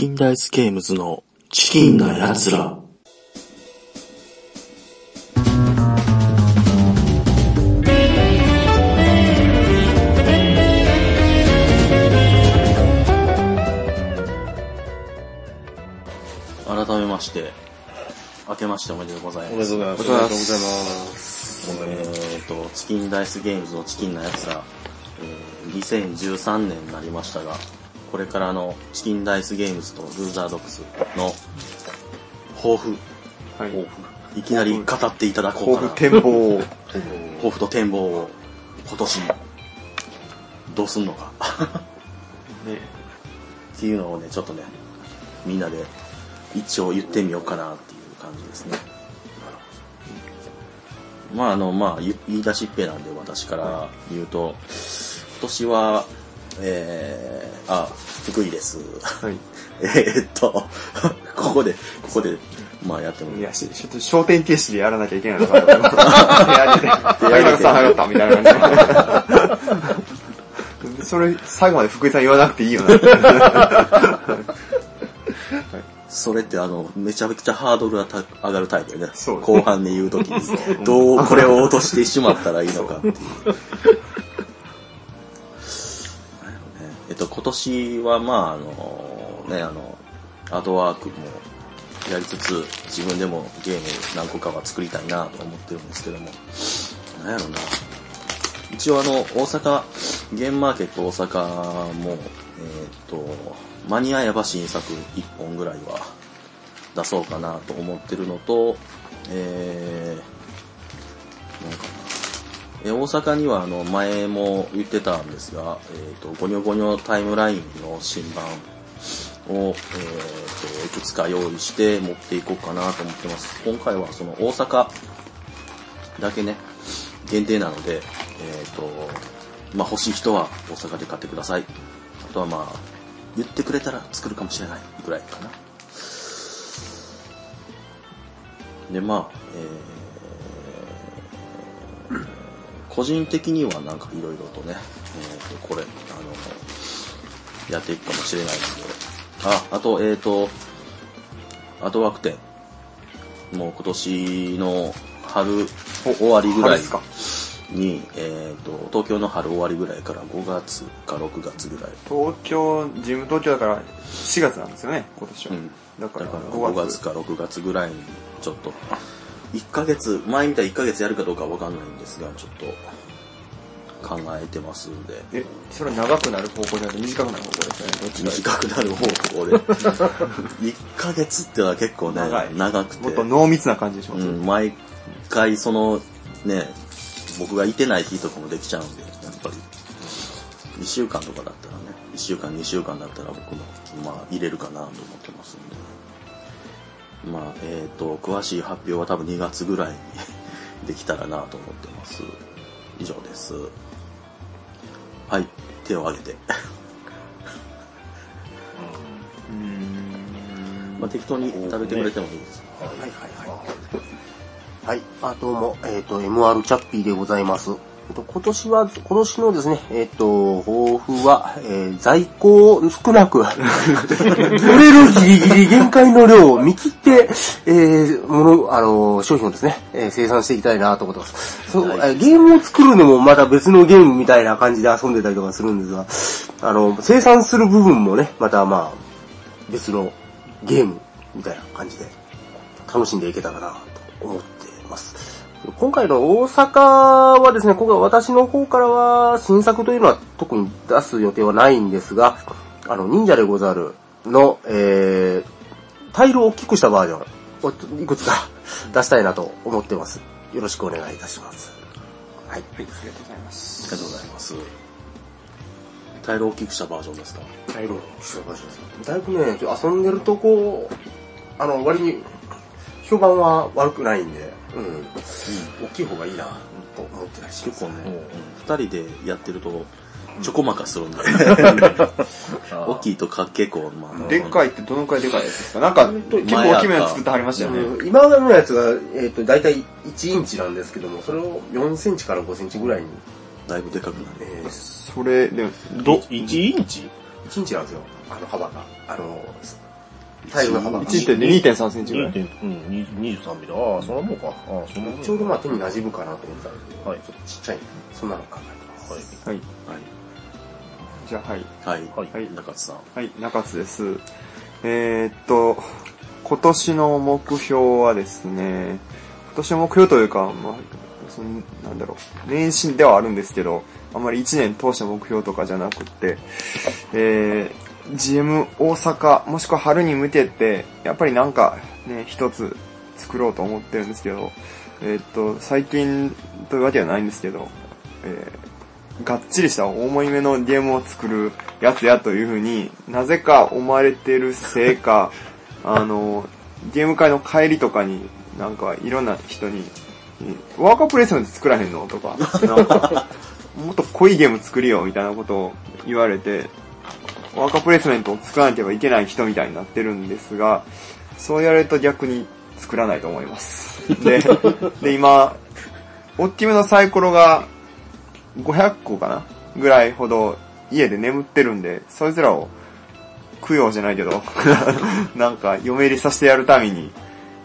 キンダイスゲームズのチキンな奴ら。改めまして、明けましておめでとうございます。おめでとうございます。おめでとうございます。えーと、チキンダイスゲームズのチキンな奴ら、えー2013年になりましたが、これからのチキンダイスゲームズとルーザードックスの抱負、はい。抱負いきなり語っていただこうかな。抱負展望を。抱負と展望を今年、どうすんのか ね。っていうのをね、ちょっとね、みんなで一応言ってみようかなっていう感じですね。まああの、まあ言言い出しっぺなんで私から言うと、今年は、えー、あ、福井です。はい。えーっと、ここで、ここで、まあやってもいや、しちょっと焦点停止でやらなきゃいけないのかなと思って。やってて、はい、なんかさん入ったみたいな感じで。それ、最後まで福井さん言わなくていいよな。それってあの、めちゃめちゃハードルがた上がるタイプよね。そう後半で言うときに、どうこれを落としてしまったらいいのかっていう。と、今年はまああの、ね、あの、アートワークもやりつつ、自分でもゲーム何個かは作りたいなと思ってるんですけども、なんやろな。一応あの、大阪、ゲームマーケット大阪も、えーっと、間に合えば新作1本ぐらいは出そうかなと思ってるのと、えー、なんか。え大阪にはあの前も言ってたんですが、えっ、と、ゴニョゴニョタイムラインの新版を、えっ、と、いくつか用意して持っていこうかなと思ってます。今回はその大阪だけね、限定なので、えっ、と、まあ、欲しい人は大阪で買ってください。あとはまあ、言ってくれたら作るかもしれないぐらいかな。で、まあ、え個人的にはなんかいろいろとね、えーと、これ、あの、やっていくかもしれないので、あ、あと、えっ、と、アートワーク展、もう今年の春終わりぐらいに、えっ、と、東京の春終わりぐらいから5月か6月ぐらい。東京、事務東京だから4月なんですよね、今年は。うんだからだから5 5月。月か6月ぐらいにちょっと1ヶ月前みたい1ヶ月やるかどうかは分かんないんですがちょっと考えてますんで。え、それは長くなる方向じゃなくて短くなる方向ですよね。どっちがいい短くなる方向で。1ヶ月ってのは結構ね長くて。もっと濃密な感じでします。うん、毎回そのね僕がいてない日とかもできちゃうんでやっぱり。1週間とかだったらね1週間2週間だったら僕もまあ入れるかなと思ってますんでまあえっ、と詳しい発表は多分2月ぐらいにできたらなと思ってます。以上です。はい手を挙げて。うーん。まあ適当に食べてくれてもいいです。はいはいはい。はい、あ、どうも、えっ、と、MR チャッピーでございます。えっと、今年は、今年のですね、えっ、と、抱負は、えー在庫を少なく、取れるギリギリ限界の量を見切って、えー、もの、あの、商品をですね、えー生産していきたいなと思ってます。そう、はいえーゲームを作るのもまた別のゲームみたいな感じで遊んでたりとかするんですが、あの、生産する部分もね、またまあ、別のゲームみたいな感じで楽しんでいけたらなと思ってます。今回の大阪はですね、今回私の方からは新作というのは特に出す予定はないんですが、あの、忍者でござるの、えー、タイルを大きくしたバージョンをいくつか出したいなと思ってます。よろしくお願いいたします。はい。はい、ありがとうございます。ありがとうございますタイルを大きくしたバージョンですか？タイルを大きくしたバージョンです。だいぶね、ちょっと遊んでるとこう、あの、割に評判は悪くないんで、うん、大きい方がいいなと思ってたりします。結構ね、二人でやってると、ちょこまかするんで。大きいとか結構、まあ。でっかいってどのくらいでかいやつですか？なんか、結構大きめの作ってはりましたよね。うん今までのやつが、えっ、と、だいたい1インチなんですけども、それを4センチから5センチぐらいに、だいぶでかくなる。えーそれ、でも、ど、1インチ？1インチなんですよ、あの幅が。あの、タイルの幅が。1点で2.3センチぐらい。2. うん、23ミリ。ああ、そんなもんか。ああ、そんなもんちょうどまあ手に馴染むかなと思ったんですけど、はいちょっとちっちゃい、そんなの考えてます。はい。はい。はい。じゃあ、はい。はい。はいはい中津さん。はい、中津です。えー、っと、今年の目標はですね、今年の目標というか、まあ、そのなんだろう、年始ではあるんですけど、あんまり1年通した目標とかじゃなくって、えー、GM 大阪、もしくは春に向けて、やっぱりなんかね、一つ作ろうと思ってるんですけど、えーっと、最近というわけではないんですけど、えーがっちりした重い目のゲームを作るやつやというふうになぜか思われてるせいか、あの、ゲーム界の帰りとかに、なんかいろんな人に、えワーカープレイスメント作らへんのとか、なんか、もっと濃いゲーム作りよみたいなことを言われて、ワーカープレイスメントを作らなければいけない人みたいになってるんですが、そう言われると逆に作らないと思います。で、で今、大きめのサイコロが500個かな？ぐらいほど家で眠ってるんで、そいつらを供養じゃないけど、なんか嫁入りさせてやるために、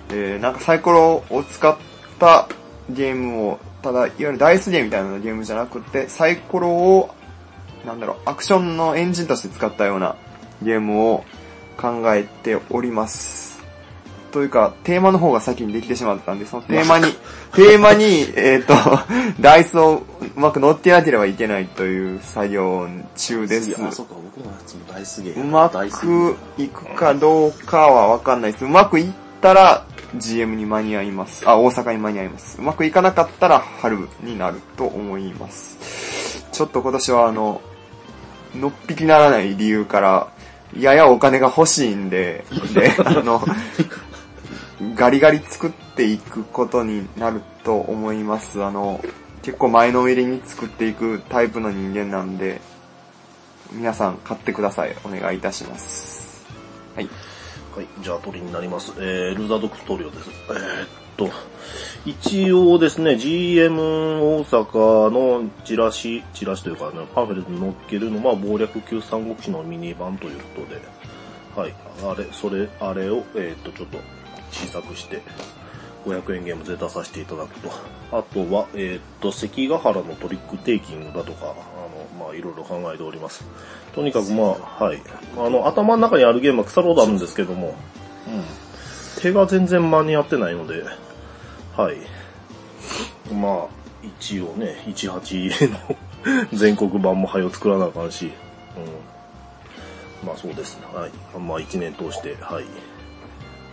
えー、なんかサイコロを使ったゲームを、ただ、いわゆるダイスゲームみたいなゲームじゃなくて、サイコロを、なんだろう、アクションのエンジンとして使ったようなゲームを考えております。というか、テーマの方が先にできてしまったんで、そのテーマに、テーマに、えっ、と、ダイスをうまく乗ってなければいけないという作業中です。あ、そうか、僕のやつも大すげえ。うまくいくかどうかはわかんないです。うまくいったら GM に間に合います。あ、大阪に間に合います。うまくいかなかったら春になると思います。ちょっと今年はあの、のっぴきならない理由から、ややお金が欲しいんで、で、あの、ガリガリ作っていくことになると思います。あの、結構前のめりに作っていくタイプの人間なんで、皆さん買ってください。お願いいたします。はい。はい、じゃあ鳥になります。えー、ルザドクストリオです。えー、っと、一応ですね、GM 大阪のチラシ、チラシというかね、パンフレットに載っけるのは、謀略級三国志のミニ版ということで、はい、あれ、それ、あれを、えー、っと、ちょっと小さくして、500円ゲームで出させていただくと。あとは、えーっと、関ヶ原のトリックテイキングだとか、あの、まあ、いろいろ考えております。とにかくまあ、はい。あの、頭の中にあるゲームは腐るほどあるんですけども、うん。手が全然間に合ってないので、はい。まあ、一応ね、18の 全国版も早を作らなあかんし、うん。まあそうですね、はい。まあ一年通して、はい。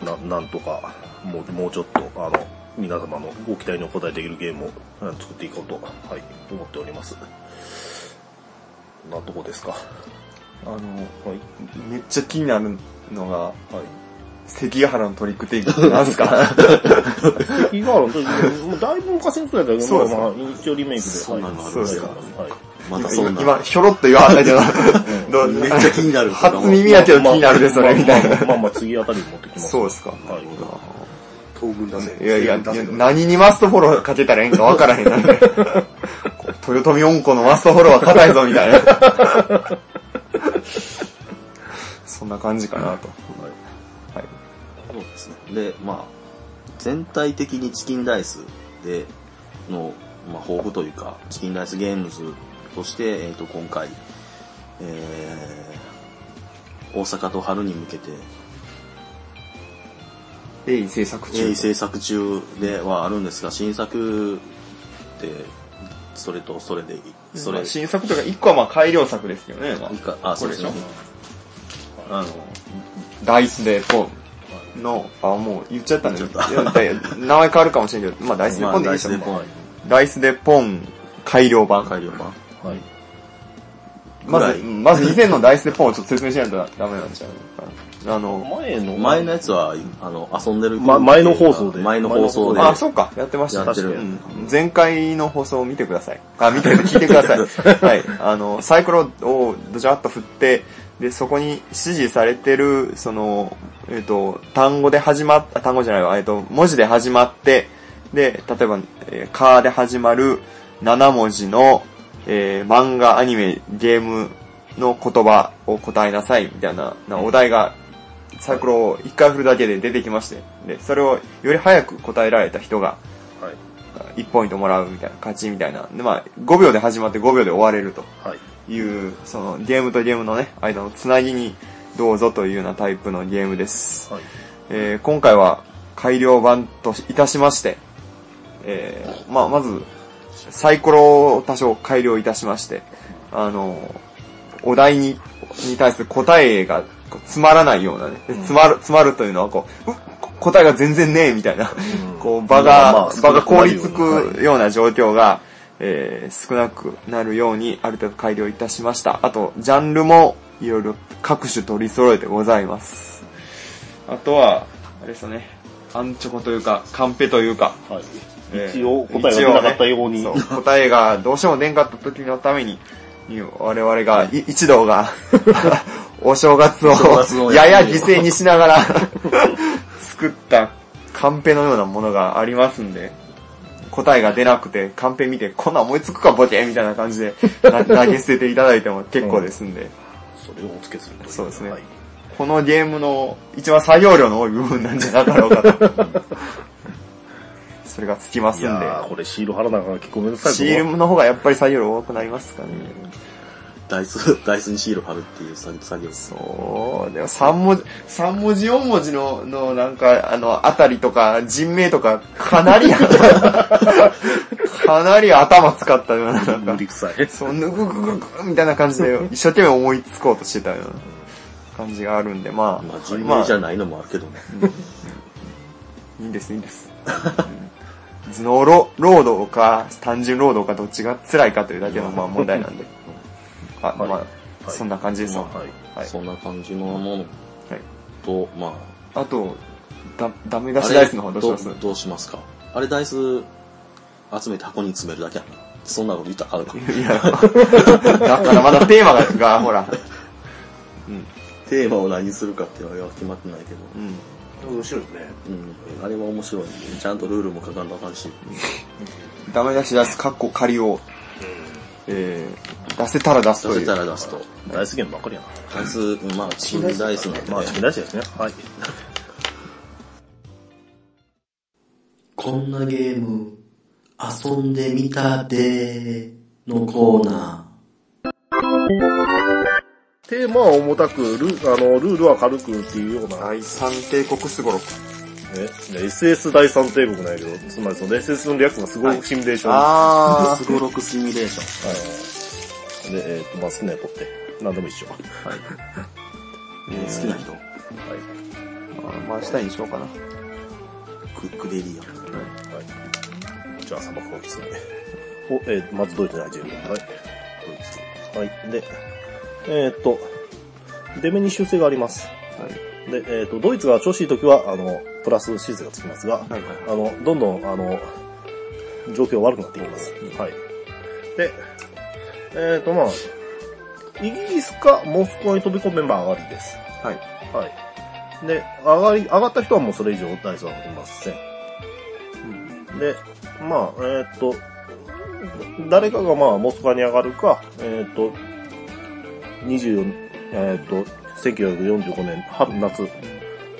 な、なんとか、もう、もうちょっと、あの、皆様のご期待にお応えできるゲームを作っていこうと、はい、思っております。なとこですか。あの、はい。めっちゃ気になるのが、はい。関ヶ原のトリックテイクって何すか？関ヶ原の時もうだいぶ昔の人やったけど、まあ、まあ、一応リメイクで。そんなんですかはい。はいまたそんな。今、ひょろっと言わはったけど、めっちゃ気になる。初耳やけど気になるで、それ、みたいな。まあまあまあ、次あたりに持ってきます。そうですか。はい。東軍だぜ。いやいや、いや何にマストフォローかけたらええんかわからへんな。こう豊臣恩子のマストフォローは硬いぞ、みたいな。そんな感じかなと。はい。そうですね。で、まあ、全体的にチキンライスでの、まあ、抱負というか、チキンライスゲームズとして、えっ、と、今回、えー、大阪と春に向けて、鋭意制作中。鋭意制作中ではあるんですが、新作って、それとそれでいい。それ、まあ新作というか、一個はまあ改良作ですよね。まあいいか、あ、そうですね。あの、ダイスでポンの、あ、もう言っちゃったんだよ。言っちいやいや名前変わるかもしれんけど、まあダイスでまあ、ポンでいいでしょ。ダイスでポン、ダイスでポン改良版。改良版。はい。まず、まず以前のダイスでポンをちょっと説明しないとダメなんちゃうあの、前の、前のやつは、あの、遊んでる。ま前の放送で前の放送で。あ、そうか、やってました。やうん前回の放送を見てください。あ、見て、聞いてください。はい。あの、サイコロをドジャーっと振って、で、そこに指示されてる、その、えっ、と、単語で始まっ、あ単語じゃないわ、えっ、と、文字で始まって、で、例えば、えー、カーで始まる7文字の、えー漫画、アニメ、ゲームの言葉を答えなさい、みたいな、なお題がサイコロを1回振るだけで出てきまして、で、それをより早く答えられた人がはい。1ポイントもらうみたいな、勝ちみたいな。で、まあ、5秒で始まって5秒で終われるとはい。いう、そのゲームとゲームのね、間のつなぎにどうぞというようなタイプのゲームです。はい。えー今回は改良版といたしまして、えーまあ、まず、サイコロを多少改良いたしまして、あの、お題に、に対する答えがこうつまらないようなね、でつまる、つまるというのはこう、うこ答えが全然ねえみたいな、こう場まあまあ、が場が凍りつくような状況が、えー少なくなるようにある程度改良いたしました。あと、ジャンルもいろいろ各種取り揃えてございます。あとは、あれですよね、アンチョコというか、カンペというか、はい。えー一応答えが出なかったように。ねそう答えがどうしても出んかった時のために、我々が、い一同が、お正月をやや犠牲にしながら作ったカンペのようなものがありますんで、答えが出なくて、カンペ見て、こんなん思いつくかボケみたいな感じでな 投げ捨てていただいても結構ですんで、それをお付けするといそうですねはい。このゲームの一番作業量の多い部分なんじゃなかろうかと。それがつきますんで。いやー、これシール貼らなあかん結構めんどくさいシールの方がやっぱり作業量多くなりますかね。ダイス、ダイスにシール貼るっていう作作業です。そう、でも3文字、三文字4文字の、のなんか、あの、あたりとか、人名とか、かなり、かなり頭使ったような、なんか無、理くさい。そう、ぬぐぐぐぐみたいな感じで、一生懸命思いつこうとしてたような感じがあるんで、まあ、まあ、人名じゃないのもあるけどね。いいんです、いいんです。頭脳労労働か、単純労働か、どっちが辛いかというだけの、まあ問題なんで。あ、はいまあ、そんな感じですわ。まあはい。はいそんな感じのものはい。と、まあ、あと、だ、ダメ出しダイスの方どうします？どどうしますか？あれダイス集めて箱に詰めるだけやな。そんなこと言ったらあかんか。いや、だからまだテーマが、が ほら、テーマを何にするかっていうのは決まってないけど。うん。面白いね。うん。あれは面白い、ちゃんとルールも書かんとあかんし。ダメ出し出す、カッコ仮を、えー、出せたら出すという。出せたら出すと。大好きなばっかりやな。ダイス、まあ、チキンダイスなん。まあ、チキン大好きですね。はい。こんなゲーム、遊んでみたでのコーナテーマは重たく、ルあのルールは軽くっていうような、第三帝国すごろく。ね、SS 第三帝国なんやけど、つまりその SS の略がすごいシミュレーション。あー。すごろくシミュレーション。はいで、えっ、と、まあ好きなやつ取って、何でも一緒。はい。えー好きな人。ー。まあ、したいにしようかな。クックデリアン。はい。じゃあ、砂漠をですね。お、えーまずドイツに始める。はい。ドイツ。はい。で、えっ、と、出目に修正があります。はい。で、えっ、と、ドイツが調子いい時は、あの、プラス修正がつきますが、はいはいあの、どんどん、あの、状況悪くなっていきます。はい。で、えっ、と、まあ、イギリスかモスクワに飛び込めば上がりです。はい。はい。で、上がり、上がった人はもうそれ以上ダイスは振りません。で、まあ、えっ、と、誰かがまあ、モスクワに上がるか、えっ、と、24、えっ、と、1945年春夏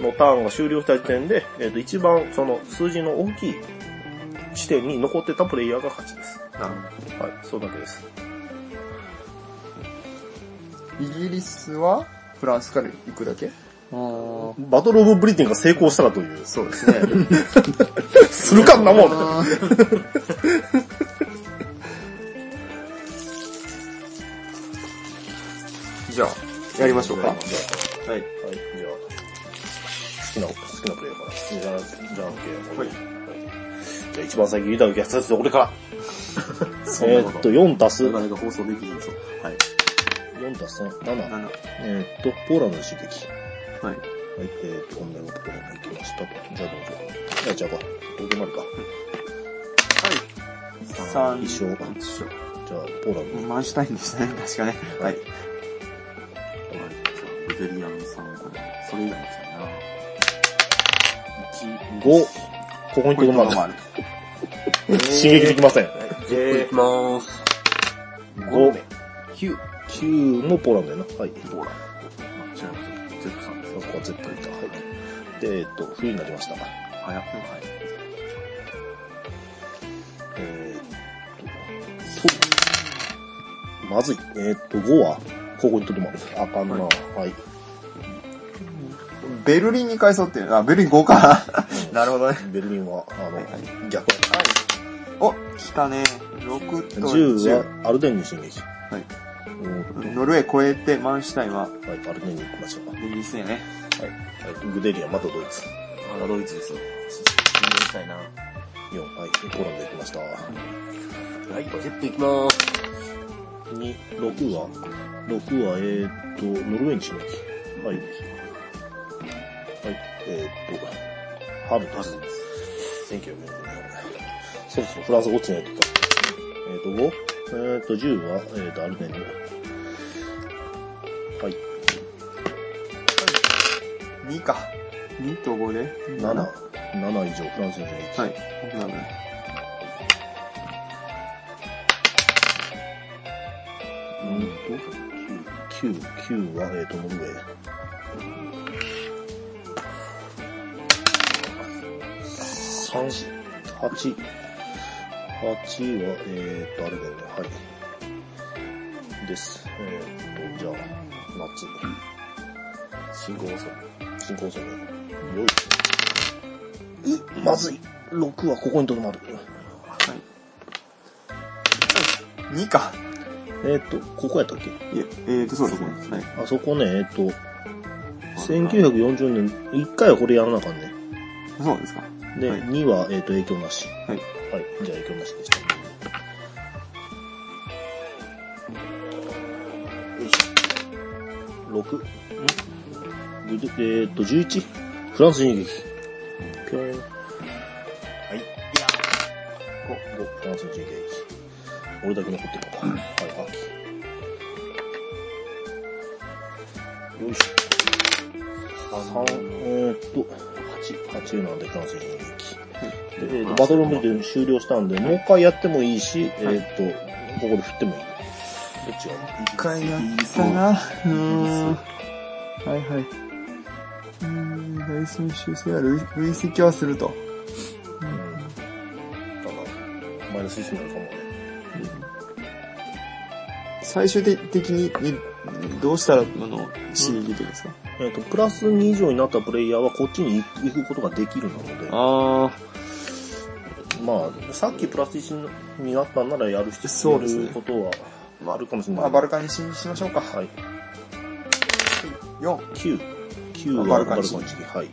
のターンが終了した時点で、えっ、と、一番その数字の大きい地点に残ってたプレイヤーが勝ちです。なるほはい、それだけです。ど。イギリスは、フランスから行くだけ？ああ。バトルオブブリテンが成功したらという。そうですね。するかんなもん じゃあ、やりましょうか。はい。はい。はい、じゃあ、好きな、好きなプレイヤーから。じゃあ、じゃあ、OK。はいじゃあ、一番最近言いたいやつです俺から。えーっと、4足す、それが放送できるぞ。はい。4足す3、7。7。えーっと、ポーランドの刺激。はい。はい、えーっと、本命がポーランドに行きましたと。じゃあどうぞ。いや、じゃあか。どうでもあるか。三一緒。じゃあ、ポーランド。マンシュタインでしたね、確かね。はい。ブデリアンさん、これ。それ以外にしたいな。5、ここにとどまる。進撃できません。えいきまーす。5、9、9もポーランドやな。はい。ほら。あ、違います。ゼックさんです。ここゼットいた。はい。で、えっと、冬になりました。早っ。えーっと、と、まずい。えーっと、5は、ここにとどまる。あかんな。はい。ベルリンに返そうっていう。あ、ベルリン5か。なるほどね。ベルリンは、あの、はい逆やお、来たね。6と10 10。は、アルデンに進撃。はい。うんノルウェー越えて、マンシュタインは、はい、アルデンに行きましょう。イギリスやね。はい。はい、グデリア、またドイツ。まだドイツですよ。進んでいきたいな。4、はい、ポーランド行きました。はい、ゼップ行きまーす。2、6は、6は、えーっと、ノルウェーに進撃。はい。はい、えーっと、春です。1942年。そろそろフランス落ちないとか。えーっと、5、えーっと、10は、えーっと、アルデンに。はい。2か。2と5で。7、7以上フランスに進撃。はい。なるほどうんと、9、9、9は、えーっと、ノルウェー。三、八、八は、えーっと、あれだよね、はい。です。えーっと、じゃあ、夏。進行遅い。進行遅いね。よい。うまずい。6はここにとどまる。はい。2か。えーっと、ここやったっけ？いえ、えーと、そうですね。はい。あそこね、えーっと、1940年、1回はこれやらなあかんね。そうですか。で、はい2は、えっ、と、影響なし。はい。はい。じゃあ影響なしでした。よいしょ。6。んえっ、と、11。フランス進撃。ぴょん。はい。いや5。5。フランス進撃。俺だけ残ってるのか。はい、秋。よいしょ。3、えーっと、8、8なんでフランス進撃。で、えーとバトルモデル終了したんで、もう一回やってもいいし、えーっと、ここで振ってもいい。どっちが？いい一回やったな。うーん。はいはい。うーん、ダイソン修正は累累積はすると。うん。ただ、マイナス1になるかもね。最終的に、にどうしたら、あの、刺激できるんですか、えーっと、プラス2以上になったプレイヤーはこっちに行くことができるので、あまあ、さっきプラス1になったんならやる必要、そうですねやることはあるかもしれー。ない。まあ、バルカンにししましょうか。はい。4。9。9はあバルカンバルカンチチはい。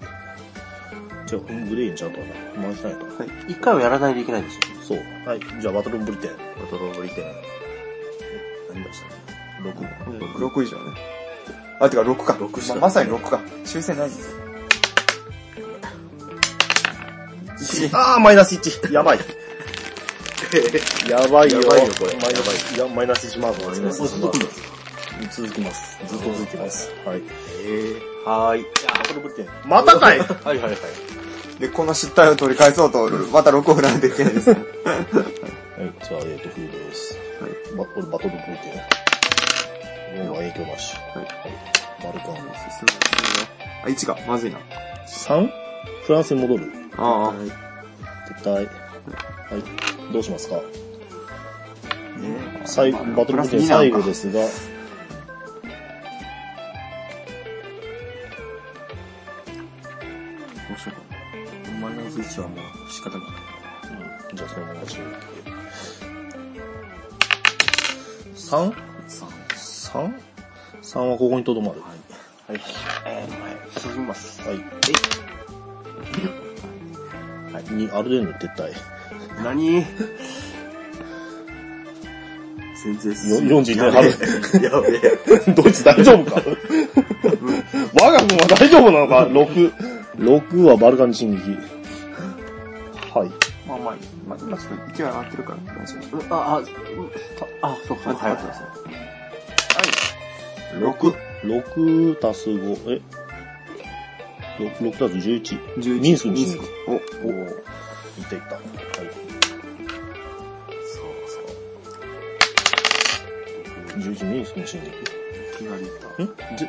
じゃあ、グレーにちゃんと回したんやと。はい。一回はやらないといけないんですよ。そう。はい。じゃあ、バトルブリテン。バトローブリテン。何出したの6。6以上ね。あ、てか6か。6しかままさに6か。修正ないんですよ。1。あー、マイナス1。やばい。やばいよ。やばいよこれマイナス、いや、マイナス1マークがマイナス1マーク続きます。ずっと続きます。はい。えー、はーい。またかい はいはいはい。で、この失態を取り返そうと、また6を振らないといけないですね。はい、じゃあ、えっ、ー、と、冬です。はい。ま、これバトルブーケン。もう影響なし。はい。はい。マルカン。進む、進む。あ、1か。まずいな。3? フランスに戻る？ああ。絶対。はい。どうしますか？え最後、バトルブーケ最後ですが。どうしようか。マイナス1はもう仕方ない。うん。じゃあ、そのまま中。3?3 3? 3はここにとどまる。はい。はい。えー、前進みます。はい。えはい。に、アルデンの撤退。何？全然42点ハル。やべえ。ドイツ大丈夫か？我が軍は大丈夫なのか ?6。6はバルカン進撃。はい。まあまあいい。まあ、今ちょっと勢い上がってるから大丈夫。あ、あ、あ、そうか、はい。はい6。6足す5。え ?6 足す11。11ミンスクに進撃。お、おお。いったいった。はい。そうそう。11ミンスクに進撃。左か。んじゅ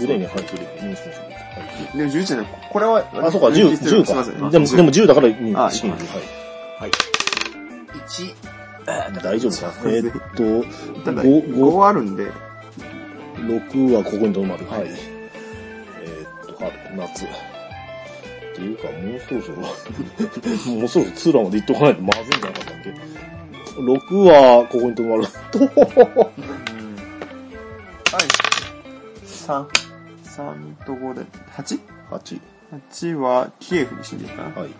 グレーに入ってる。ミニスクシン撃。はい。でも11じゃない。これは、あ、そうか、10、10すいません。か。でも、でも10だから、ミニあ進撃。はい。はい。1、大丈夫か。えーっと、ただ、5、5あるんで、6はここに止まる。はい。えーっと、春、夏。っていうか、もうそろそろ、もうそろそろツーランまで行っとかないとまずいんじゃなかったっけ ?6 はここに止まる。と、はい。3。3と5で、8?8 8。はキエフに死んでいいかな。はい。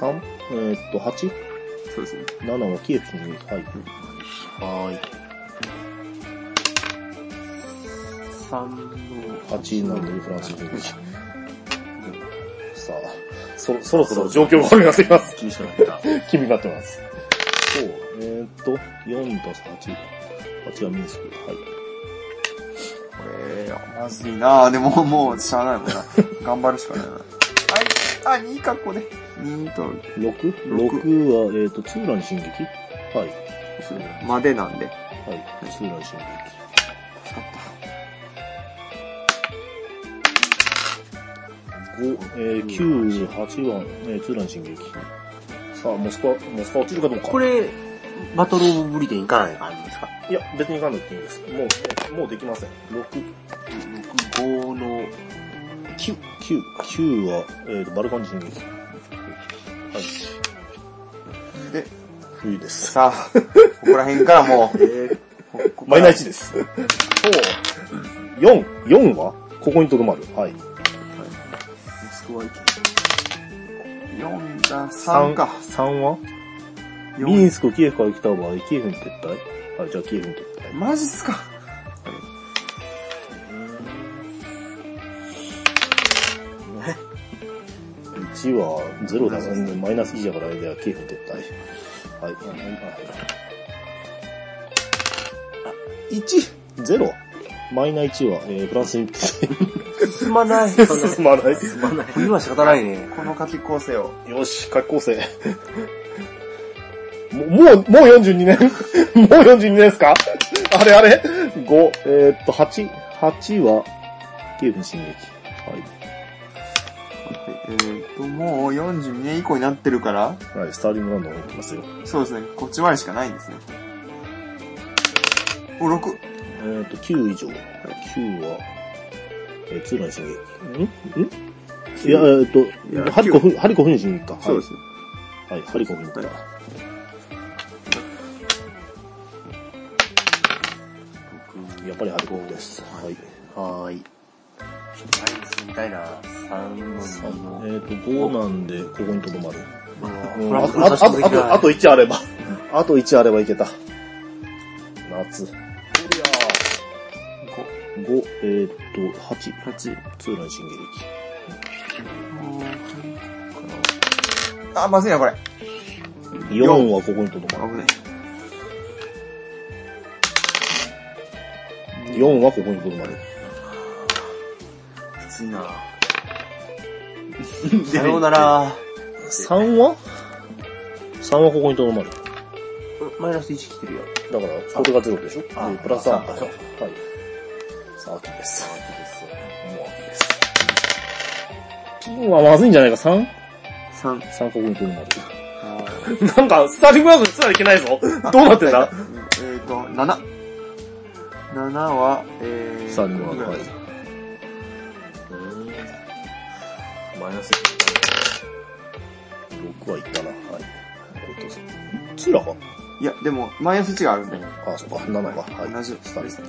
3? えーっと、8?7 そうですね。はキエフ進撃。はい。はーい。3の、8なんでフランス進撃。さあ、そ、そろそろ状況が悪くなってきます。厳しくなってきた。気になってます。そう、えーっと、4と8。8はミンスク。はい。これ、まずいなぁ。でも、もう、しゃあないもんな。頑張るしかないな。はい。あ、2か、ここで。2と、6?6 六は、えーっと、ツーラン進撃？はい。までなんで。はい。ツーラン進撃。5、えー、9、8は、えー、ツーラン進撃。さあ、モスクワ、モスクワ落ちるかどうか。これ、バトルオブブリテンいかない感じですか？いや、別に行かなくていいです。もう、もうできません。6、?5 の9。9、9は、えーと、バルカン進撃。冬です。さあ、ここら辺からもう、ここマイナー1です。そう。4、4はここにとどまる。はい。モスクワ行4だ、3か。3は？ミンスク、キエフから来た場合、キエフに撤退はい、じゃあキエフに撤退。マジっすか。1は0だから、マイナス1だから、じゃあキエフに撤退。はい。1、0? マイナー1は、えー、フランスに。進まない。進まない。進まない。冬は仕方ないね。この書き構成を。よし、書き構成。もう、もう、もう42年？もう42年ですか？あれあれ ?5、えーっと、8、8は、キエフに進撃。えーと、もう42年以降になってるから、はい。はい、スターリングランドが行きますよ。そうですね、こっちまでしかないんですね。お、6。えーっと、9以上。9は、えー、ツーラン進撃。ん？ん？いや、えーっやと、ハリコフ、ハリコフに進撃か。はいそうですね。はい、ハリコフに行った。はいやっぱりハリコフです。はい。はーい。マイナスみたいな。3の2の。えーっと、5なんで、ここにとどまる。あと、あと、あと、あと1あれば。あと1あればいけた。夏。5、えーっと、8。8。ツーラン進撃。あ、まずいな、これ。4はここにとどまる。危ない。4はここにとどまる。きついな さようなら。3は ?3 はここにとどまる。マイナス1来てるよ。だから、これが0でしょ？プラス3あか。そうはい。さあ、秋です。秋です。もう秋です。金はまずいんじゃないか ?3?3 3。ここにとどまる。なんか、スターティングワークすらいけないぞ。どうなってんだ？えーと、7。7は、えー、スターティングワーク。マイナス6はいったな。はい。えっと、ツーラかいや、でも、マイナス1があるんで。あ、そっか、7か。はい。同じスターですね。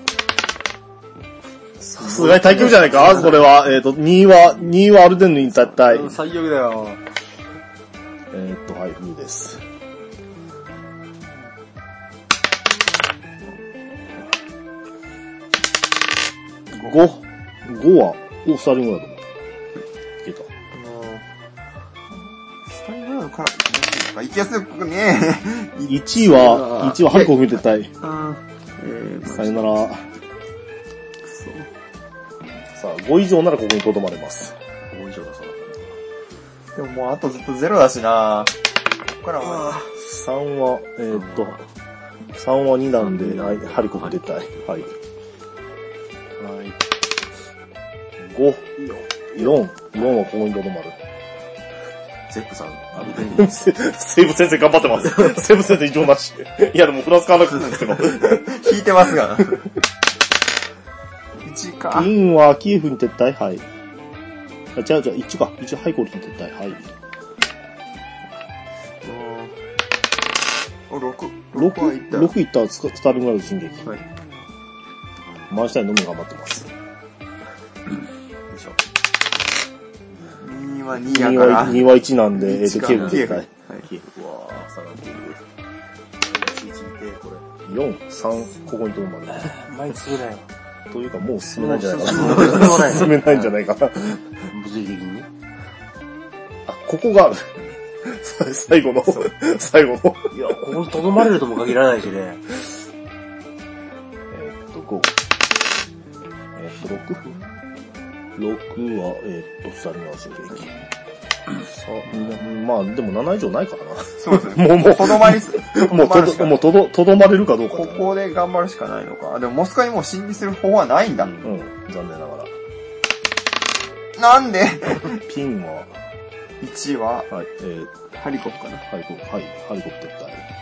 さすがに耐久じゃないかこれは。えっ、と、2は、2はアルデンヌに絶対。最悪だよ。えっ、と、はい、風です。5、5は、お、スターリングだと思う。から行きやすいかね。1は、1はハリコフに絶対。あーえー、さよなら。さあ、5以上ならここに留まれます。5以上だそうでももうあとずっとゼロだしなここからは、3は、えーっと、3は2なんで、はい、ハリコフ出たい。はい。はい。5、4、4はここにとどまる。ゼップさん、ある程度。せ西武先生頑張ってます。西武先生異常なし。いやでもフランス買わなくていいんですけど。引いてますがな。1か。インはキエフに撤退？はい。あ、違う違う、1か。1ハイコリに撤退？はい。お、6。6、6はいった。6いったスカスターリングライド進撃。はい。マンシュタインのみ頑張ってます。よいしょ。2は2 2やから。は ,2 は1なんで、えっ、1と、かキエフに撤退。キエフはい。キエフは下がっている。1で、これ。4、3、ここにとどまる。前に進めないわ。というか、もう進めないんじゃないか進めな。進めないんじゃないかな。物理的に？ね。あ、ここがある。最後の、最後の。いや、ここに留まれるとも限らないしね。えーっと、5。えーっと、6。6は、えーっと、スタリングライド進撃。さうんまあ、でも7以上ないからな。そうですね。もうもうとどまりす、もうとど、もうとど、とどまれるかどうかここで頑張るしかないのか。あでもモスクワにもう侵入する方法はないんだ。うん、残念ながら。なんで？ピンは、?1 は、はい、えー、ハリコフかな。ハリコフ、はい、ハリコフ撤退。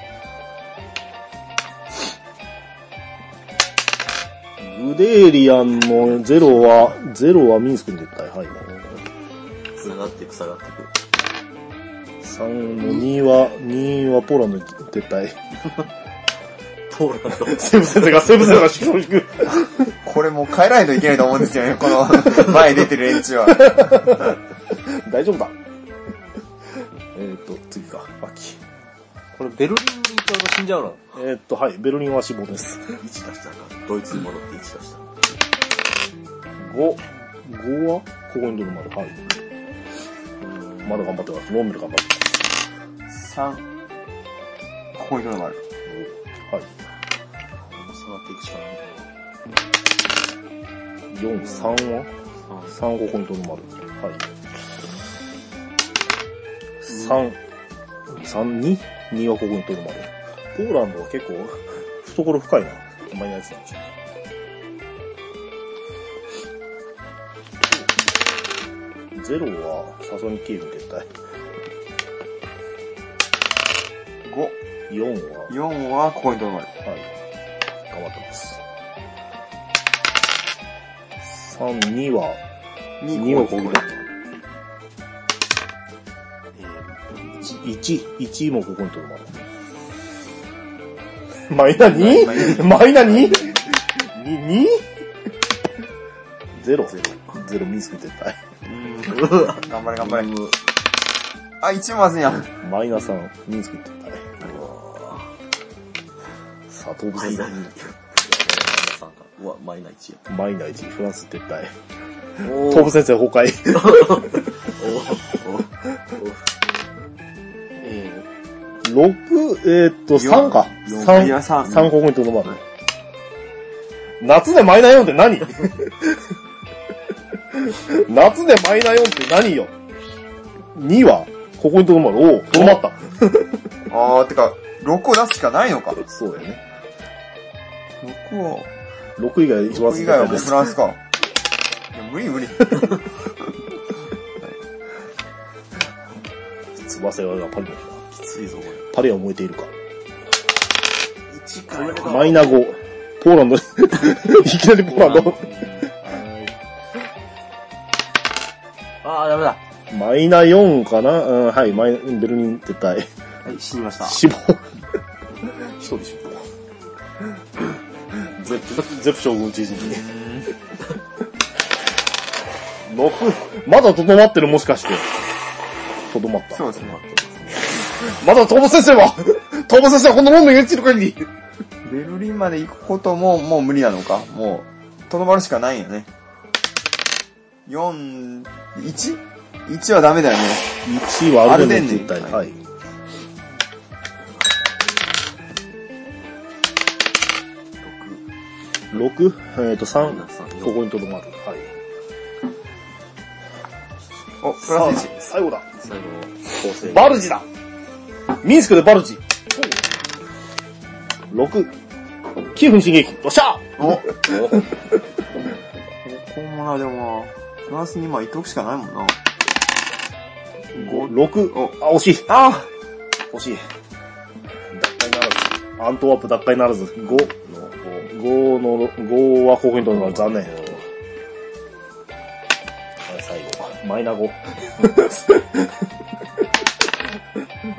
グデーリアンのゼロは、ゼロはミンスクに撤退。はい。下がっていく、下がっていく。3の2は、2はポーランドに撤退。ポーランド。セブ先生が、セブ先生が縮小引く。これもう変えないといけないと思うんですよね、この前出てる連中は。大丈夫だ。えっと、次か、秋。これベルリンちゃうと死んじゃうの。えーっと、はい、ベルリンは死亡です。1出したらドイツに戻って1出した5、5はここにどるまで。はい。まだ頑張ってます。ロンメル頑張ってます。3。ここにとどまる。はい。下がっていくしかない。4、3は ?3 ここにとどまる。はい。3、3、2? 2はここにとどまる。ポーランドは結構、懐深いな。マイナーズなんでしょゼロは、サソニキーフ撤退。5。4は、4はここにとどまる。はい。頑張ってます。3、2は、2 2はここにここに。1、1もここにとどまる。マイナ 2? マイナ 2? 2? ゼロ。ゼロミスク撤退。頑張れ頑張れ。あ、1まずいやん。マイナ3、ミンスク撤退。さあ、東部戦だ。マイナ2。さんか。うわ、マイナ1や。マイナ1、フランス撤退。お東部戦線崩壊。え6、えーっと、3か。四いや3、三3ここにとどまる。夏でマイナー4って何？夏でマイナー4って何よ ?2 は、ここにとどまる。おお、とどまった。あー、てか、6を出すしかないのか。そうだよね。6を、6以外一番6以外はフ。ランスか。いや、無理無理。翼 はパリの日だ。きついぞ、これ。パリは燃えているか？1かよ。マイナー5。ポーランド、いきなりポーランド。ああ、ダメだ。マイナー4かな？うん、はい、マイナベルリン撤退。はい、死にました。死亡。一人死亡。ゼプ、ゼプ将軍知事に。6、まだとどまってる？もしかして。とどまった。そうですね。まだトモ先生は トモ先生はこのロンドンに落ちる限り。ベルリンまで行くことももう無理なのか？もう、とどまるしかないよね。4、1?1 はダメだよね。1はアルデン撤退。アルデンねはい。6、えっ、と3、ここにとどまる。はい。お、プラス1。最後だ。最後、構成。バルジだミンスクでバルジ !6。9分進撃。よっしゃおここもな、でも、プラス2枚言っとくしかないもんな。!6。あ、惜しい。あ惜しい。奪回ならず。アントワープ奪回ならず。5の、5の、5は高ポイントだから残念。はい、最後。マイナ5。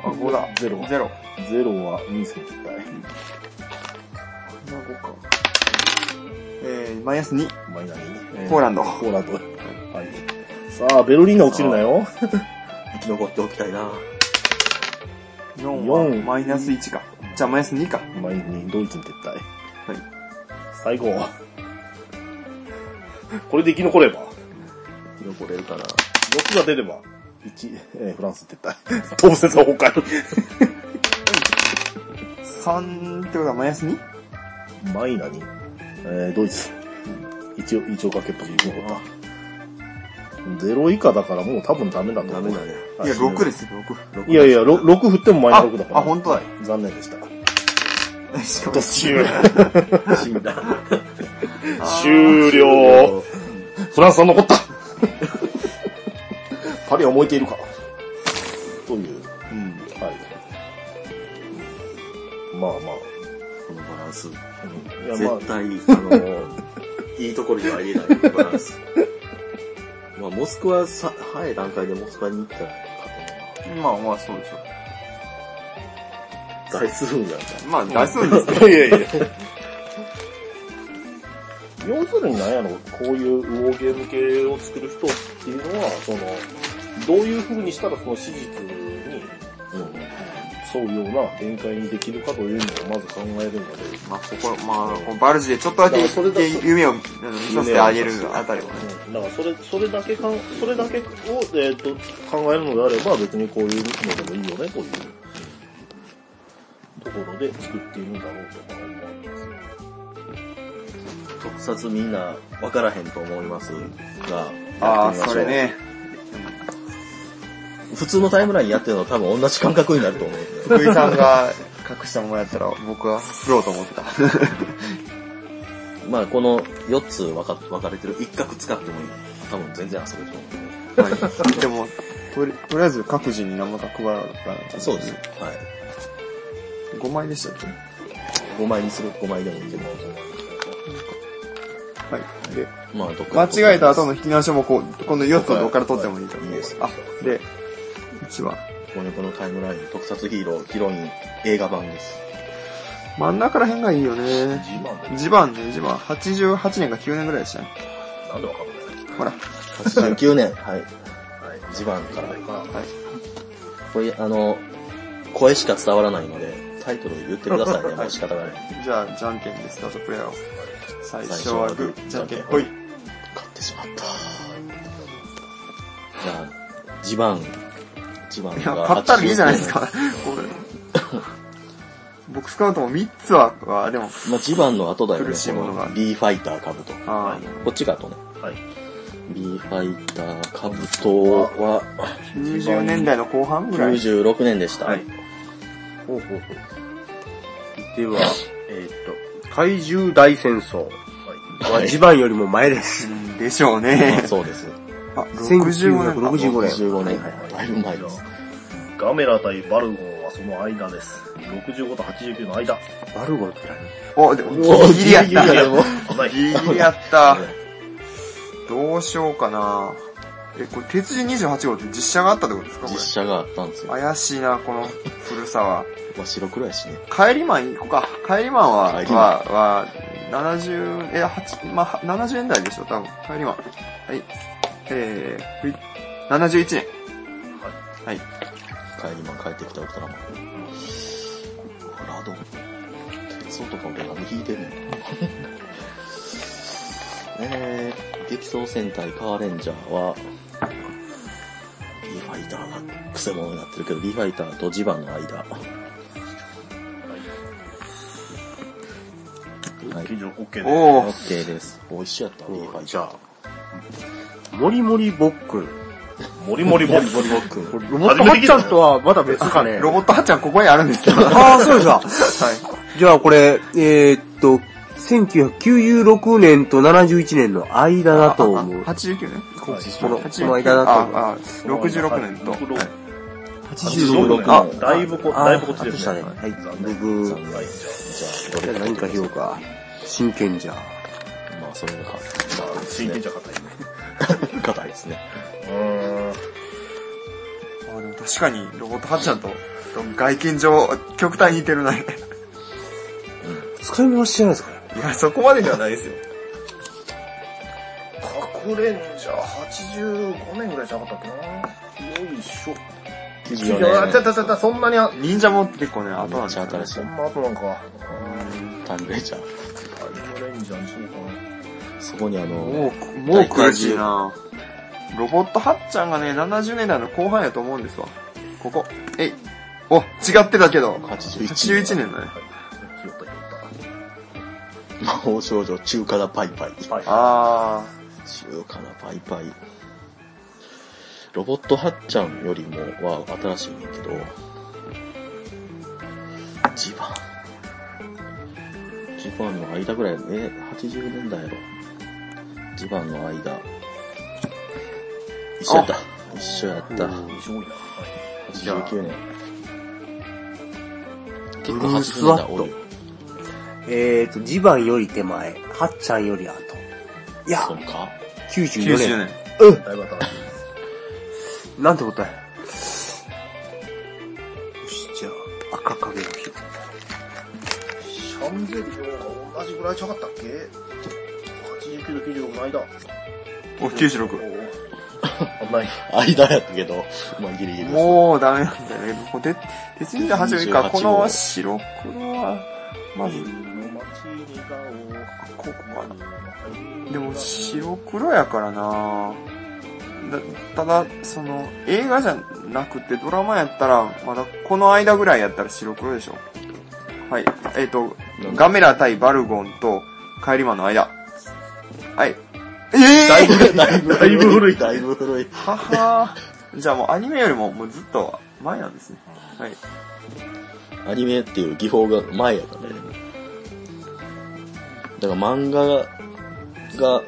あ、5だ。ゼロゼロ。0はミンスク絶対。マイナ5か。えー、マイナス2。マイナ2ね。ポーランドポーランド。はい。さあ、ベルリンが落ちるなよ。生き残っておきたいな4は四マイナス1か。じゃあマイナス2か。マイにドイツに撤退。はい。最後。これで生き残れば、生き残れるかな6が出れば、1、えーフランス撤退。東節は崩壊。3ってことはマイナス 2? マイナに、えー、ドイツ。一応、一応かけっぱし残った。0以下だからもう多分ダメだと思う。ダメだね。いや、6ですよ、6。いやいや、ろ6振ってもマイナあ6だから。あ、本当だ。残念でした。しか終。死んだ。終了。フランスは残った。パリは燃えているか。という。うん。はい。まあまあ。このバランス。うんいやまあ絶、対、あの、いいところには入れないバランス。まあ、モスクワさ、早い段階でモスクワに行ったら勝てまあまあ、そうでしょるな。大数分やんか。う。まあ、出すんですけど。い やいやいや。要するに何やろ、こういうウォーゲーム系を作る人っていうのは、その、どういう風にしたらその史実に沿うような展開にできるかというのをまず考えるので、まあ、ここ、まあ、このバルジでちょっとだけ夢を見させてあげるあたりもね。うんだからそれ、それだけかん、それだけを、えっ、と、考えるのであれば別にこういうのでもいいよね、というところで作っているんだろうとか思います。特撮みんな分からへんと思いますが、ああ、やってみましょうそれ。ね。普通のタイムラインやってるの多分同じ感覚になると思うんで。福井さんが隠したままやったら僕は振ろうと思ってた。まあ、この4つ分か分かれてる一角使ってもいい。多分全然遊べると思うんで。はい。でも、とりとりあえず各自に何枚か配らないとそうです。はい。5枚でしたっけ？5枚にする、5枚でもいいけど。はい。で、まあ、どっか間違えた後の引き直しもこう、この4つをどっから取ってもいいと思う。いいですあ、で、1番。このこのタイムライン、特撮ヒーロー、ヒロイン、映画版です。真ん中ら辺がいいよね。自慢で、ジバンね、ジバン。88年か9年ぐらいでしたね。なんでわかんないほら。89年、はい。地盤から。はい。これ、あの、声しか伝わらないので、タイトル言ってくださいね、もう仕方がない。じゃあ、じゃんけんでスタートプレイヤーを。最初最はグー、じゃんけん、ほい。勝ってしまった。じゃあ、地盤、地盤いや、が。買ったらいいじゃないですか。これ。僕スカウトも3つは、はでも、まあ、地盤の後だよね、苦しいものがこの B ファイターカブト。あこっちが後ね。はい。B ファイターカブトは、90年代の後半ぐらい。96年でした。はい。ほうほうほう。では、えーっと、怪獣大戦争はは地盤よりも前です。うんでしょうね。そうです。あ、65年か。1965年。15年。だいぶ前です。ガメラ対バルゴンはその間です。65と89の間。バルゴンって何？お、でもギリギリやった。ギリギリやもう危ない。ギリギリやった。どうしようかな。え、これ、鉄人28号って実写があったってことですか？こ実写があったんですよ。れ。怪しいな、この古さは。まあ、白黒やしね。帰りマン行こうか。帰りマンは、帰りマンは、は、70、え、8、まあ、70年代でしょ、多分。帰りマン。はい。えー、ふい71年。はい。帰りマン帰ってきたウルトラマン。ラドン。鉄男俺何引いてん ねん。えー、激走戦隊カーレンジャーは、B ファイターがクセ者になってるけど、B ファイターとジバンの間。はい。記事 OK でおー。です。美味しいやった、B ファイター。じゃあ、モリモリボックン。モリモリモリモリモリ君。ロボットはっちゃんとはまだ別かね。ロボットハッチャンここにあるんですけど。はああ、そうですか。い。じゃあこれ、えーっと、1996年と71年の間だと思う。89年この89この間だと思う。あ、あ、66年と。はい86あ年。だいぶこ、だいぶこっちですね。ああはい。ブブー。残念じゃあ、じゃあ、どれじゃあ何かしようか。真剣じゃ。まあ、それが、まあ、真剣じゃ硬いね。硬いですね。うーん。あでも確かに、ロボットハッチャンと、外見上、極端に似てるな。い使い回しじゃないですかね。や、そこまでではないですよ。核レンジャー85年ぐらいじゃなかったっけなよいしょ。94いや、年たたたた、そんなにあ、忍者も結構ね、後なんですよ、ね。新しいそ。んな後なんか。タイムレンジャー。核レンジャーにしようかな。そこにあの、もう、もう悔しいなロボットハッチャンがね、70年代の後半やと思うんですわ。ここ。えい。お、違ってたけど。81 81年だね。魔法少女中華なパイパイ。あ中華なパイパイ。ロボットハッチャンよりもは新しいねんけど、ジバン。ジバンの間ぐらい、え、80年代やろ。ジバンの間。一緒やった。一緒やった。すごいな。はい。89年。結構ブルー80スワット年代多いよ。えーっと、ジバンより手前、ハッちゃんより後。いやそ、うかー。94 90年。年。うんだいぶ新しい。なんてことや。よし、じゃあ、赤影の日。シャンゼリオが同じぐらいちゃかったっけ ?89 と96の間。お、96。あんない。間やったけど、まあギリギリです。もうダメなんだよね。もうで、鉄人で初めか、28この白黒は、まず、ここかな。でも白黒やからなだただ、その、映画じゃなくてドラマやったら、まだこの間ぐらいやったら白黒でしょ。はい。えっ、と、ガメラ対バルゴンと帰り魔の間。はい。ええだいー、ぶ、だいぶだいぶ古いだいぶ古い。ははー じゃあもうアニメよりももうずっと前なんですね。はい。アニメっていう技法が前やからね。だから漫画が、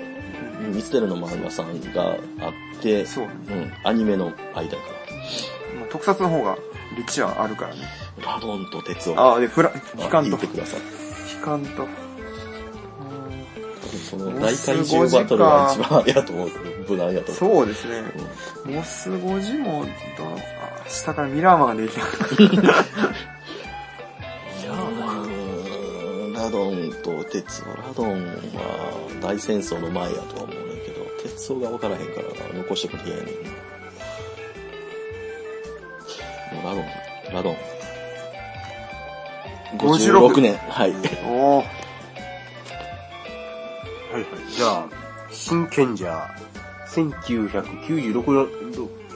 ミステルの漫画さんがあって、そうね。うん、アニメの間やかまあ特撮の方が歴史はあるからね。ら。ラドンと鉄を。ああ、で、フラ、あヒカンと言って、ください。ヒカンと。その大怪獣バトルが一番あれやと思う無難やと思う。そうですね。モス5時も、どうあ下からミラーマンが出てきた。いやーラドンと鉄夫。ラドンは大戦争の前やとは思うねんけど、鉄夫が分からへんからな残してくれへんねんな。もうラドン、ラドン。56 56年。はい。おー。はいはい。じゃあ、真剣じゃ、1996年、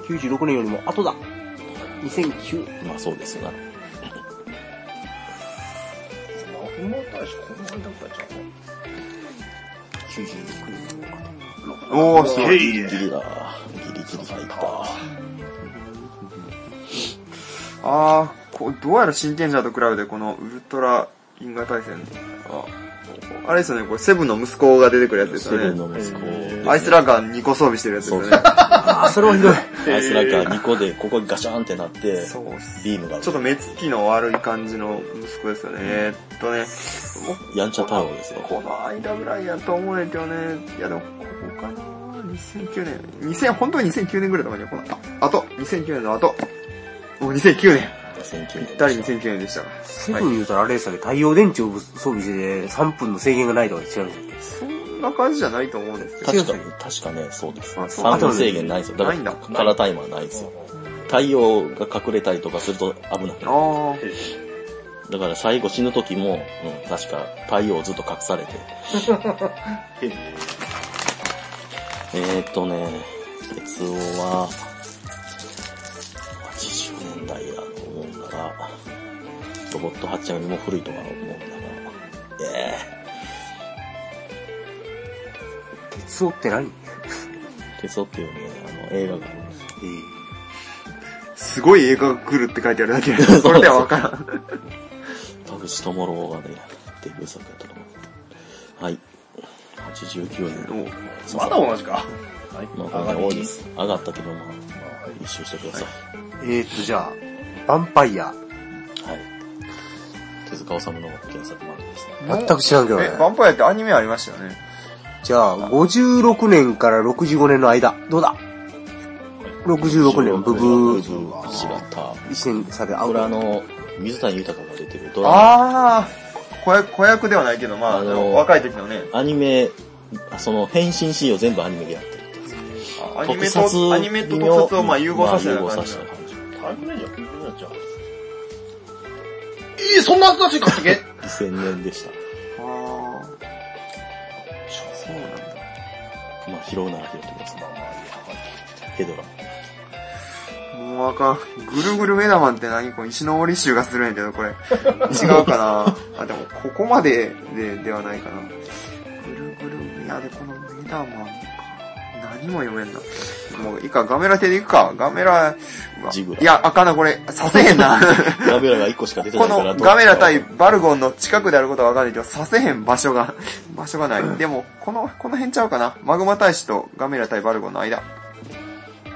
96年よりも後だ。2009。まあそうですよな。魔法の大使この間ぐらいちゃう96年の後。おー、すごい。ギリギリだ。ギリギリ入った。あー、こうどうやら真剣者と比べてこのウルトラ因果対戦。あ、あれですよね、これセブンの息子が出てくるやつですセブンよね。の息子。アイスラガン2個装備してるやつですよね。あー、それはひどい。アイスラッガー2個で、ここガシャンってなって、そう。ビームが。ちょっと目つきの悪い感じの息子ですよね。えーっとね、やんちゃ太郎ですよ。この間ぐらいやと思うねんけどね。いやでも、ここかな ?2009 年。2000、本当は2009年ぐらいだからね、この、あ、あと、2009年の後。もう2009年。2009年。ぴったり2009年でしたから。セブン言うたらあれですよね、太陽電池を装備してて3分の制限がないとか違うんですよ。そんな感じじゃないと思うんですけど。確かに、確かね、そうです。あそう3分制限ないですよ。だから、ないんだカラータイマーないですよ。太陽が隠れたりとかすると危なくなる。あだから最後死ぬ時も、うん、確か太陽をずっと隠されて。えーっとね、鉄夫は、ボットハッチャンよりも古いとは思うんだが、え鉄夫って何？ー、鉄夫っていうね、あの映画があるんですよ。すごい映画が来るって書いてあるだけで、それではわからん。田口智郎がね、デビュー作やったと思う。はい。89年。まだ同じか。はい。まあ、これね多いです。上がったけど、まあ、一周してください。えーっと、じゃあ、ヴァンパイア。はい。手塚治虫の原作漫画ですね。全く知らんけどねえ、ヴァンパイアってアニメありましたよね。じゃあ、56年から65年の間。どうだ ?66 年、ブブー。柴田。一年差で、あ、これあの、水谷豊が出てるドラマ。あー、子役子役ではないけど、まあ、あのー若い時のね、アニメ、あその変身シーンを全部アニメでやってるってやつ。アニメ特撮と、アニメと特撮をまあ融合させた感じまあ融合させた感じ。タイムレンジャー90年やっちゃう。えー、そんな新しいかったっけ2000年でした。あー。そうなんだ。まあ、拾うなら拾ってください。ヘドラ。もうあかん。ぐるぐるメダマンって何？これ石の森集がするんやけど、これ。違うかな あ、でも、ここまでで、ではないかな。ぐるぐる、いや、で、このメダマンか。何も読めんな。もう、いいか、ガメラ手でいくか。ガメラ、ジグラいや、あかんな、これ。させへんな。ガメラが1個しか出てなこいから。のガメラ対バルゴンの近くであることはわかんないけど、させへん場所が、場所がない。でも、この、この辺ちゃうかな。マグマ大使とガメラ対バルゴンの間。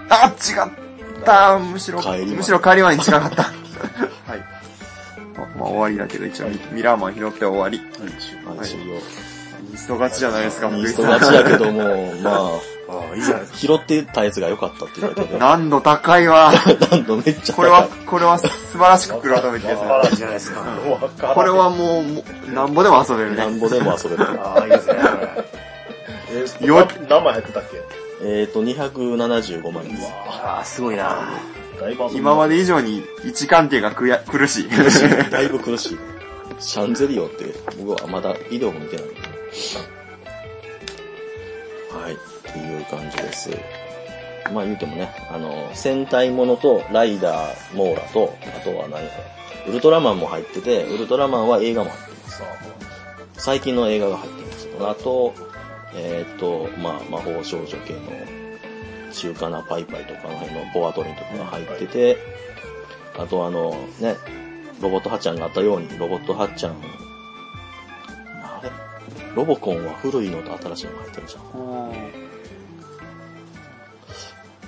あ、違ったむしろ、むしろ帰り前に違かった。はい。ままあ終わりだけど、一応、ミラーマン拾って終わり。はい、終了。イースト勝ちじゃないですか、イー福井スト勝ちやけさども、まあいいじゃないですあ、拾ってたやつが良かったっていうだけでん。難度高いわ。なんとめっちゃ高い。これは、これは素晴らしくクラトメキですね。か。いいじゃないですか。これはもう、もうなんぼでも遊べるね。なんぼでも遊べる。ああ、いいですね。えー、よ何枚入ってたっけ？えっと、275万です。ああ、すごいな。今まで以上に位置関係がくや苦しい。だいぶ苦しい。シャンゼリオって、僕はまだビデオも見てない。はい、っていう感じです。まあ言うてもね、あの、戦隊ものとライダー、モーラと、あとは何か、ウルトラマンも入ってて、ウルトラマンは映画も入ってます。最近の映画が入ってます。あと、えーっと、まあ魔法少女系の中華なパイパイとかの辺のボアトリンとかが入ってて、あとあの、ね、ロボットハッちゃんがあったように、ロボットハッちゃん、あれ？ロボコンは古いのと新しいのが入ってるじゃん。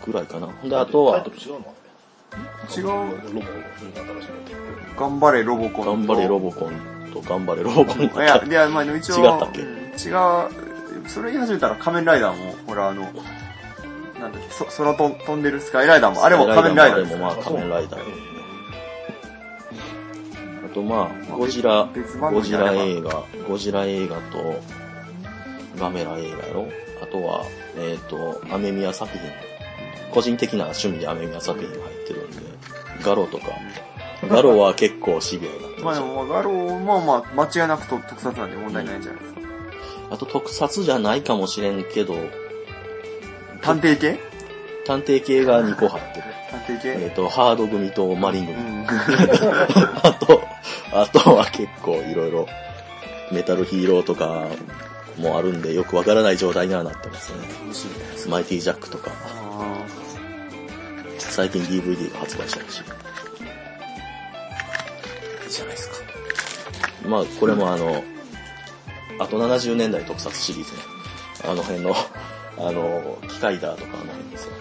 ぐらいかな。ほんで、あとはタイ、トル違うの？違う。ロボ、新しいの頑張れロボコンと。頑張れロボコンと頑張れロボコンいや、いや、まあでも一応。違ったっけ？うん違う。それ言い始めたら仮面ライダーも、ほらあの、なんだっけ、そ空と飛んでるスカイライダーも、あれも仮面ライダーですよあれもまあ仮面ライダー、ね。あとまあ、ゴジラ、ゴジラ映画、ゴジラ映画と、ガメラ映画やろ？あとは、えっ、と、アメミヤ作品。個人的な趣味でアメミヤ作品が入ってるんで、ガロとか。ガロは結構シビアになってますまあでも、まあガロー、まあまあ、間違いなくと特撮なんで問題ないんじゃないですか。あと特撮じゃないかもしれんけど、探偵系？探偵系が2個入ってる。探偵系？えっ、と、ハード組とマリン組。うん。あと、あとは結構いろいろ、メタルヒーローとかもあるんで、よくわからない状態にはなってますね。マイティジャックとか、あ最近 DVD が発売したらしい。いいじゃないですか。まあ、これもあの、あと70年代特撮シリーズね。あの辺の、あの、機械だとかあの辺ですよ。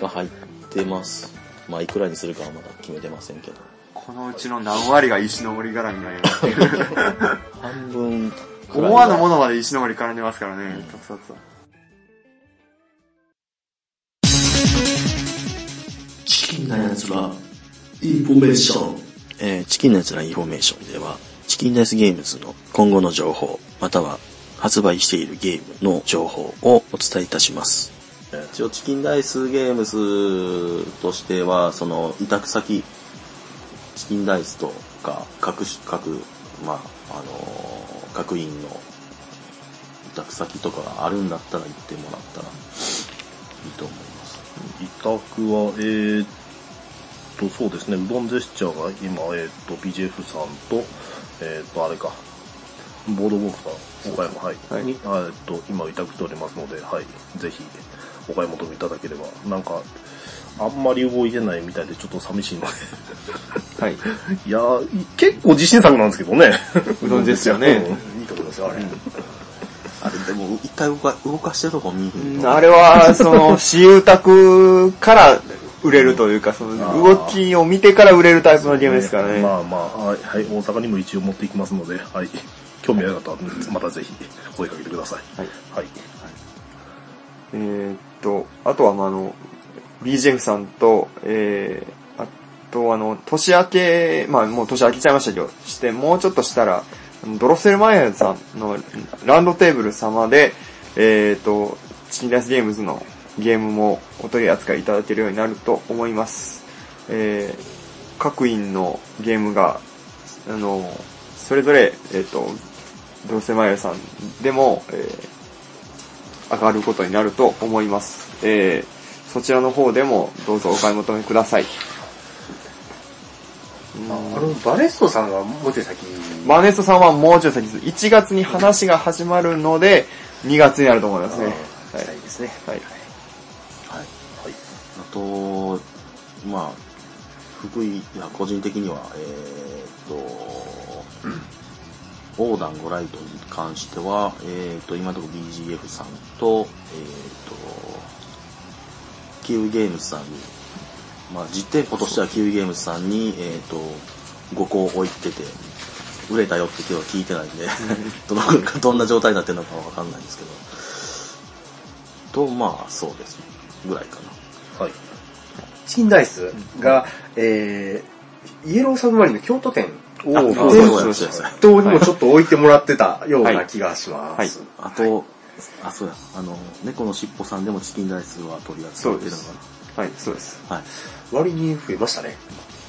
が入ってます。まあ、いくらにするかはまだ決めてませんけど。ーこのうちの何割が石の森絡みなん。半分思わぬものまで石ノ森絡んでますからね、特撮は。チキンなやつら、インフォメーション。えーチキンなやつらインフォメーションでは、チキンダイスゲームズの今後の情報、または発売しているゲームの情報をお伝えいたします。一応チキンダイスゲームズとしては、その委託先、チキンダイスとか各種、各、まあ、あのー各員の委託先とかがあるんだったら言ってもらったらいいと思います。委託は、えー、っと、そうですね、うどんジェスチャーが今、えー、っと、BGF さんと、えー、っと、あれか、ボードボークさん、お買い物、はい、はい。に、あえーっと、今委託しておりますので、はい、ぜひ、お買い求めいただければ、なんか、あんまり動いてないみたいでちょっと寂しいので。はい。いやー、結構自信作なんですけどね。うどんですよね。いいと思いますよ、あれ。あれでも一回動か動かしてるとこ見えへんとあれは、その、私有宅から売れるというか、その、動きを見てから売れるタイプのゲームですからね。まあまあ、はい、はい、大阪にも一応持っていきますので、はい。興味ある方は、またぜひ、声かけてください。はい。はい。えーっと、あとは、まあ、あの、BGF さんと、えー、あと、あの、年明け、まあ、もう年明けちゃいましたけど、して、もうちょっとしたら、ドロッセルマイヤーズさんのラウンドテーブル様で、えーっと、チキンダイスゲームズのゲームもお取り扱いいただけるようになると思います。えー、各員のゲームが、あの、それぞれ、えーっと、ドロッセルマイヤーズさんでも、えー、上がることになると思います。えー、そちらの方でもどうぞお買い求めください。あの、バレストさんがもうちょい先バネストさんはもうちょい先です。1月に話が始まるので、2月になると思いますね。はいですね。はい。と、まあ、福井、いや、個人的には、えーっと、横断ゴライトに関しては、えーっと、今のところ BGF さんと、えーっと、キウイゲームズさんに、まあ、実店舗としてはキウイゲームズさんに、えーっと、5個置いてて、売れたよって今日は聞いてないんで、どのくらいどんな状態になってるのかわかんないんですけど、と、まあ、そうですね。ぐらいかな。はい。チキンダイスが、えー、イエローサブマリンの京都店あおーそうそうそうそうそう等にもちょっと置いてもらってたような気がします。あと、あ、そうや、あの、猫のしっぽさんでもチキンライスは取り扱ってるのかはい、そうです。な。はい。割に増えましたね。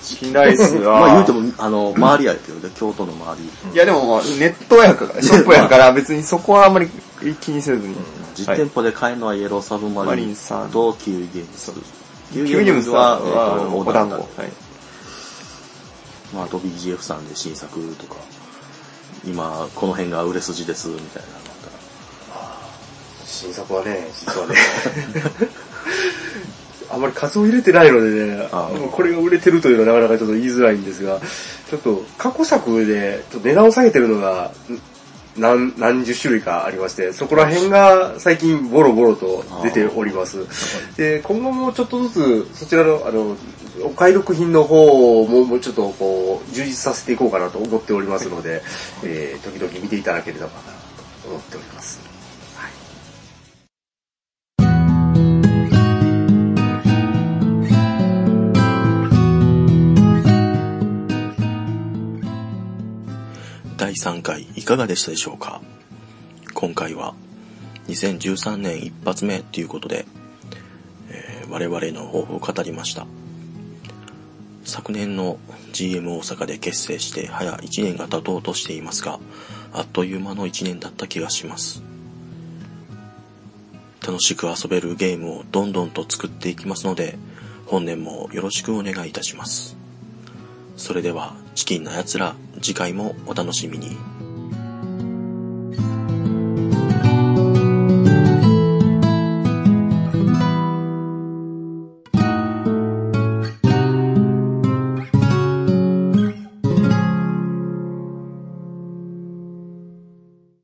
チキンライスは、まあ言うても、あの、周りやけどね、京都の周り。いやでも、まあネットやから、ショップやから別にそこはあんまり気にせずに。実店舗で買えるのはイエローサブママリンさんとキウイゲームズ。キウイゲームズは、は、えはーと、お団子。はい。まあ、あと BGF さんで新作とか、今、この辺が売れ筋です、みたいなのあっ新作はね、実はね、あまり数を入れてないのでね、ああこれが売れてるというのはなかなかちょっと言いづらいんですが、ちょっと過去作でちょっと値段を下げてるのがん何何十種類かありまして、そこら辺が最近ボロボロと出ております。で、今後もちょっとずつそちらの、あの、お買い得品の方ももうちょっとこう、充実させていこうかなと思っておりますので、えー、時々見ていただければなと思っております。第3回いかがでしたでしょうか？今回は2013年一発目ということで、えー我々の抱負を語りました。昨年の GM 大阪で結成して早1年が経とうとしていますがあっという間の1年だった気がします。楽しく遊べるゲームをどんどんと作っていきますので本年もよろしくお願いいたします。それではチキンな奴ら次回もお楽しみに。